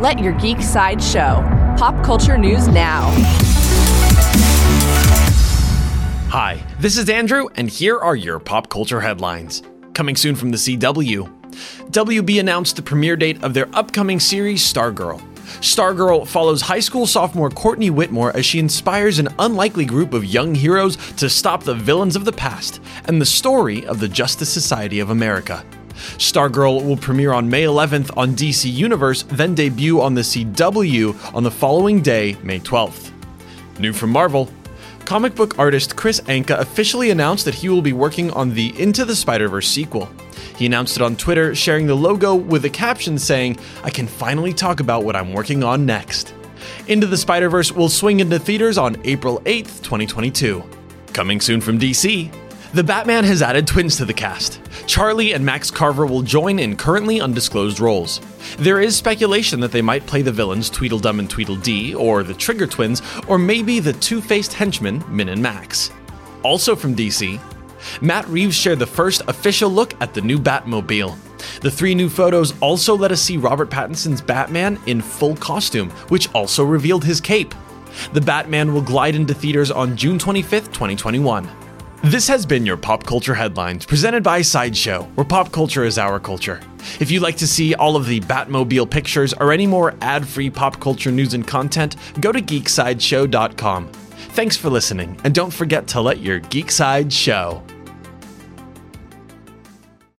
Let your geek side show. Pop culture news now. Hi, this is Andrew, and here are your pop culture headlines. Coming soon from the CW. WB announced the premiere date of their upcoming series, Stargirl. Stargirl follows high school sophomore Courtney Whitmore as she inspires an unlikely group of young heroes to stop the villains of the past and the story of the Justice Society of America. Stargirl will premiere on May 11th on DC Universe, then debut on the CW on the following day, May 12th. New from Marvel comic book artist Kris Anka officially announced that he will be working on the Into the Spider Verse sequel. He announced it on Twitter, sharing the logo with a caption saying, I can finally talk about what I'm working on next. Into the Spider Verse will swing into theaters on April 8th, 2022. Coming soon from DC, The Batman has added twins to the cast. Charlie and Max Carver will join in currently undisclosed roles. There is speculation that they might play the villains Tweedledum and Tweedledee, or the Trigger twins, or maybe the two faced henchmen Min and Max. Also from DC, Matt Reeves shared the first official look at the new Batmobile. The three new photos also let us see Robert Pattinson's Batman in full costume, which also revealed his cape. The Batman will glide into theaters on June 25th, 2021. This has been your Pop Culture Headlines, presented by Sideshow, where pop culture is our culture. If you'd like to see all of the Batmobile pictures or any more ad free pop culture news and content, go to geeksideshow.com. Thanks for listening, and don't forget to let your geek side show.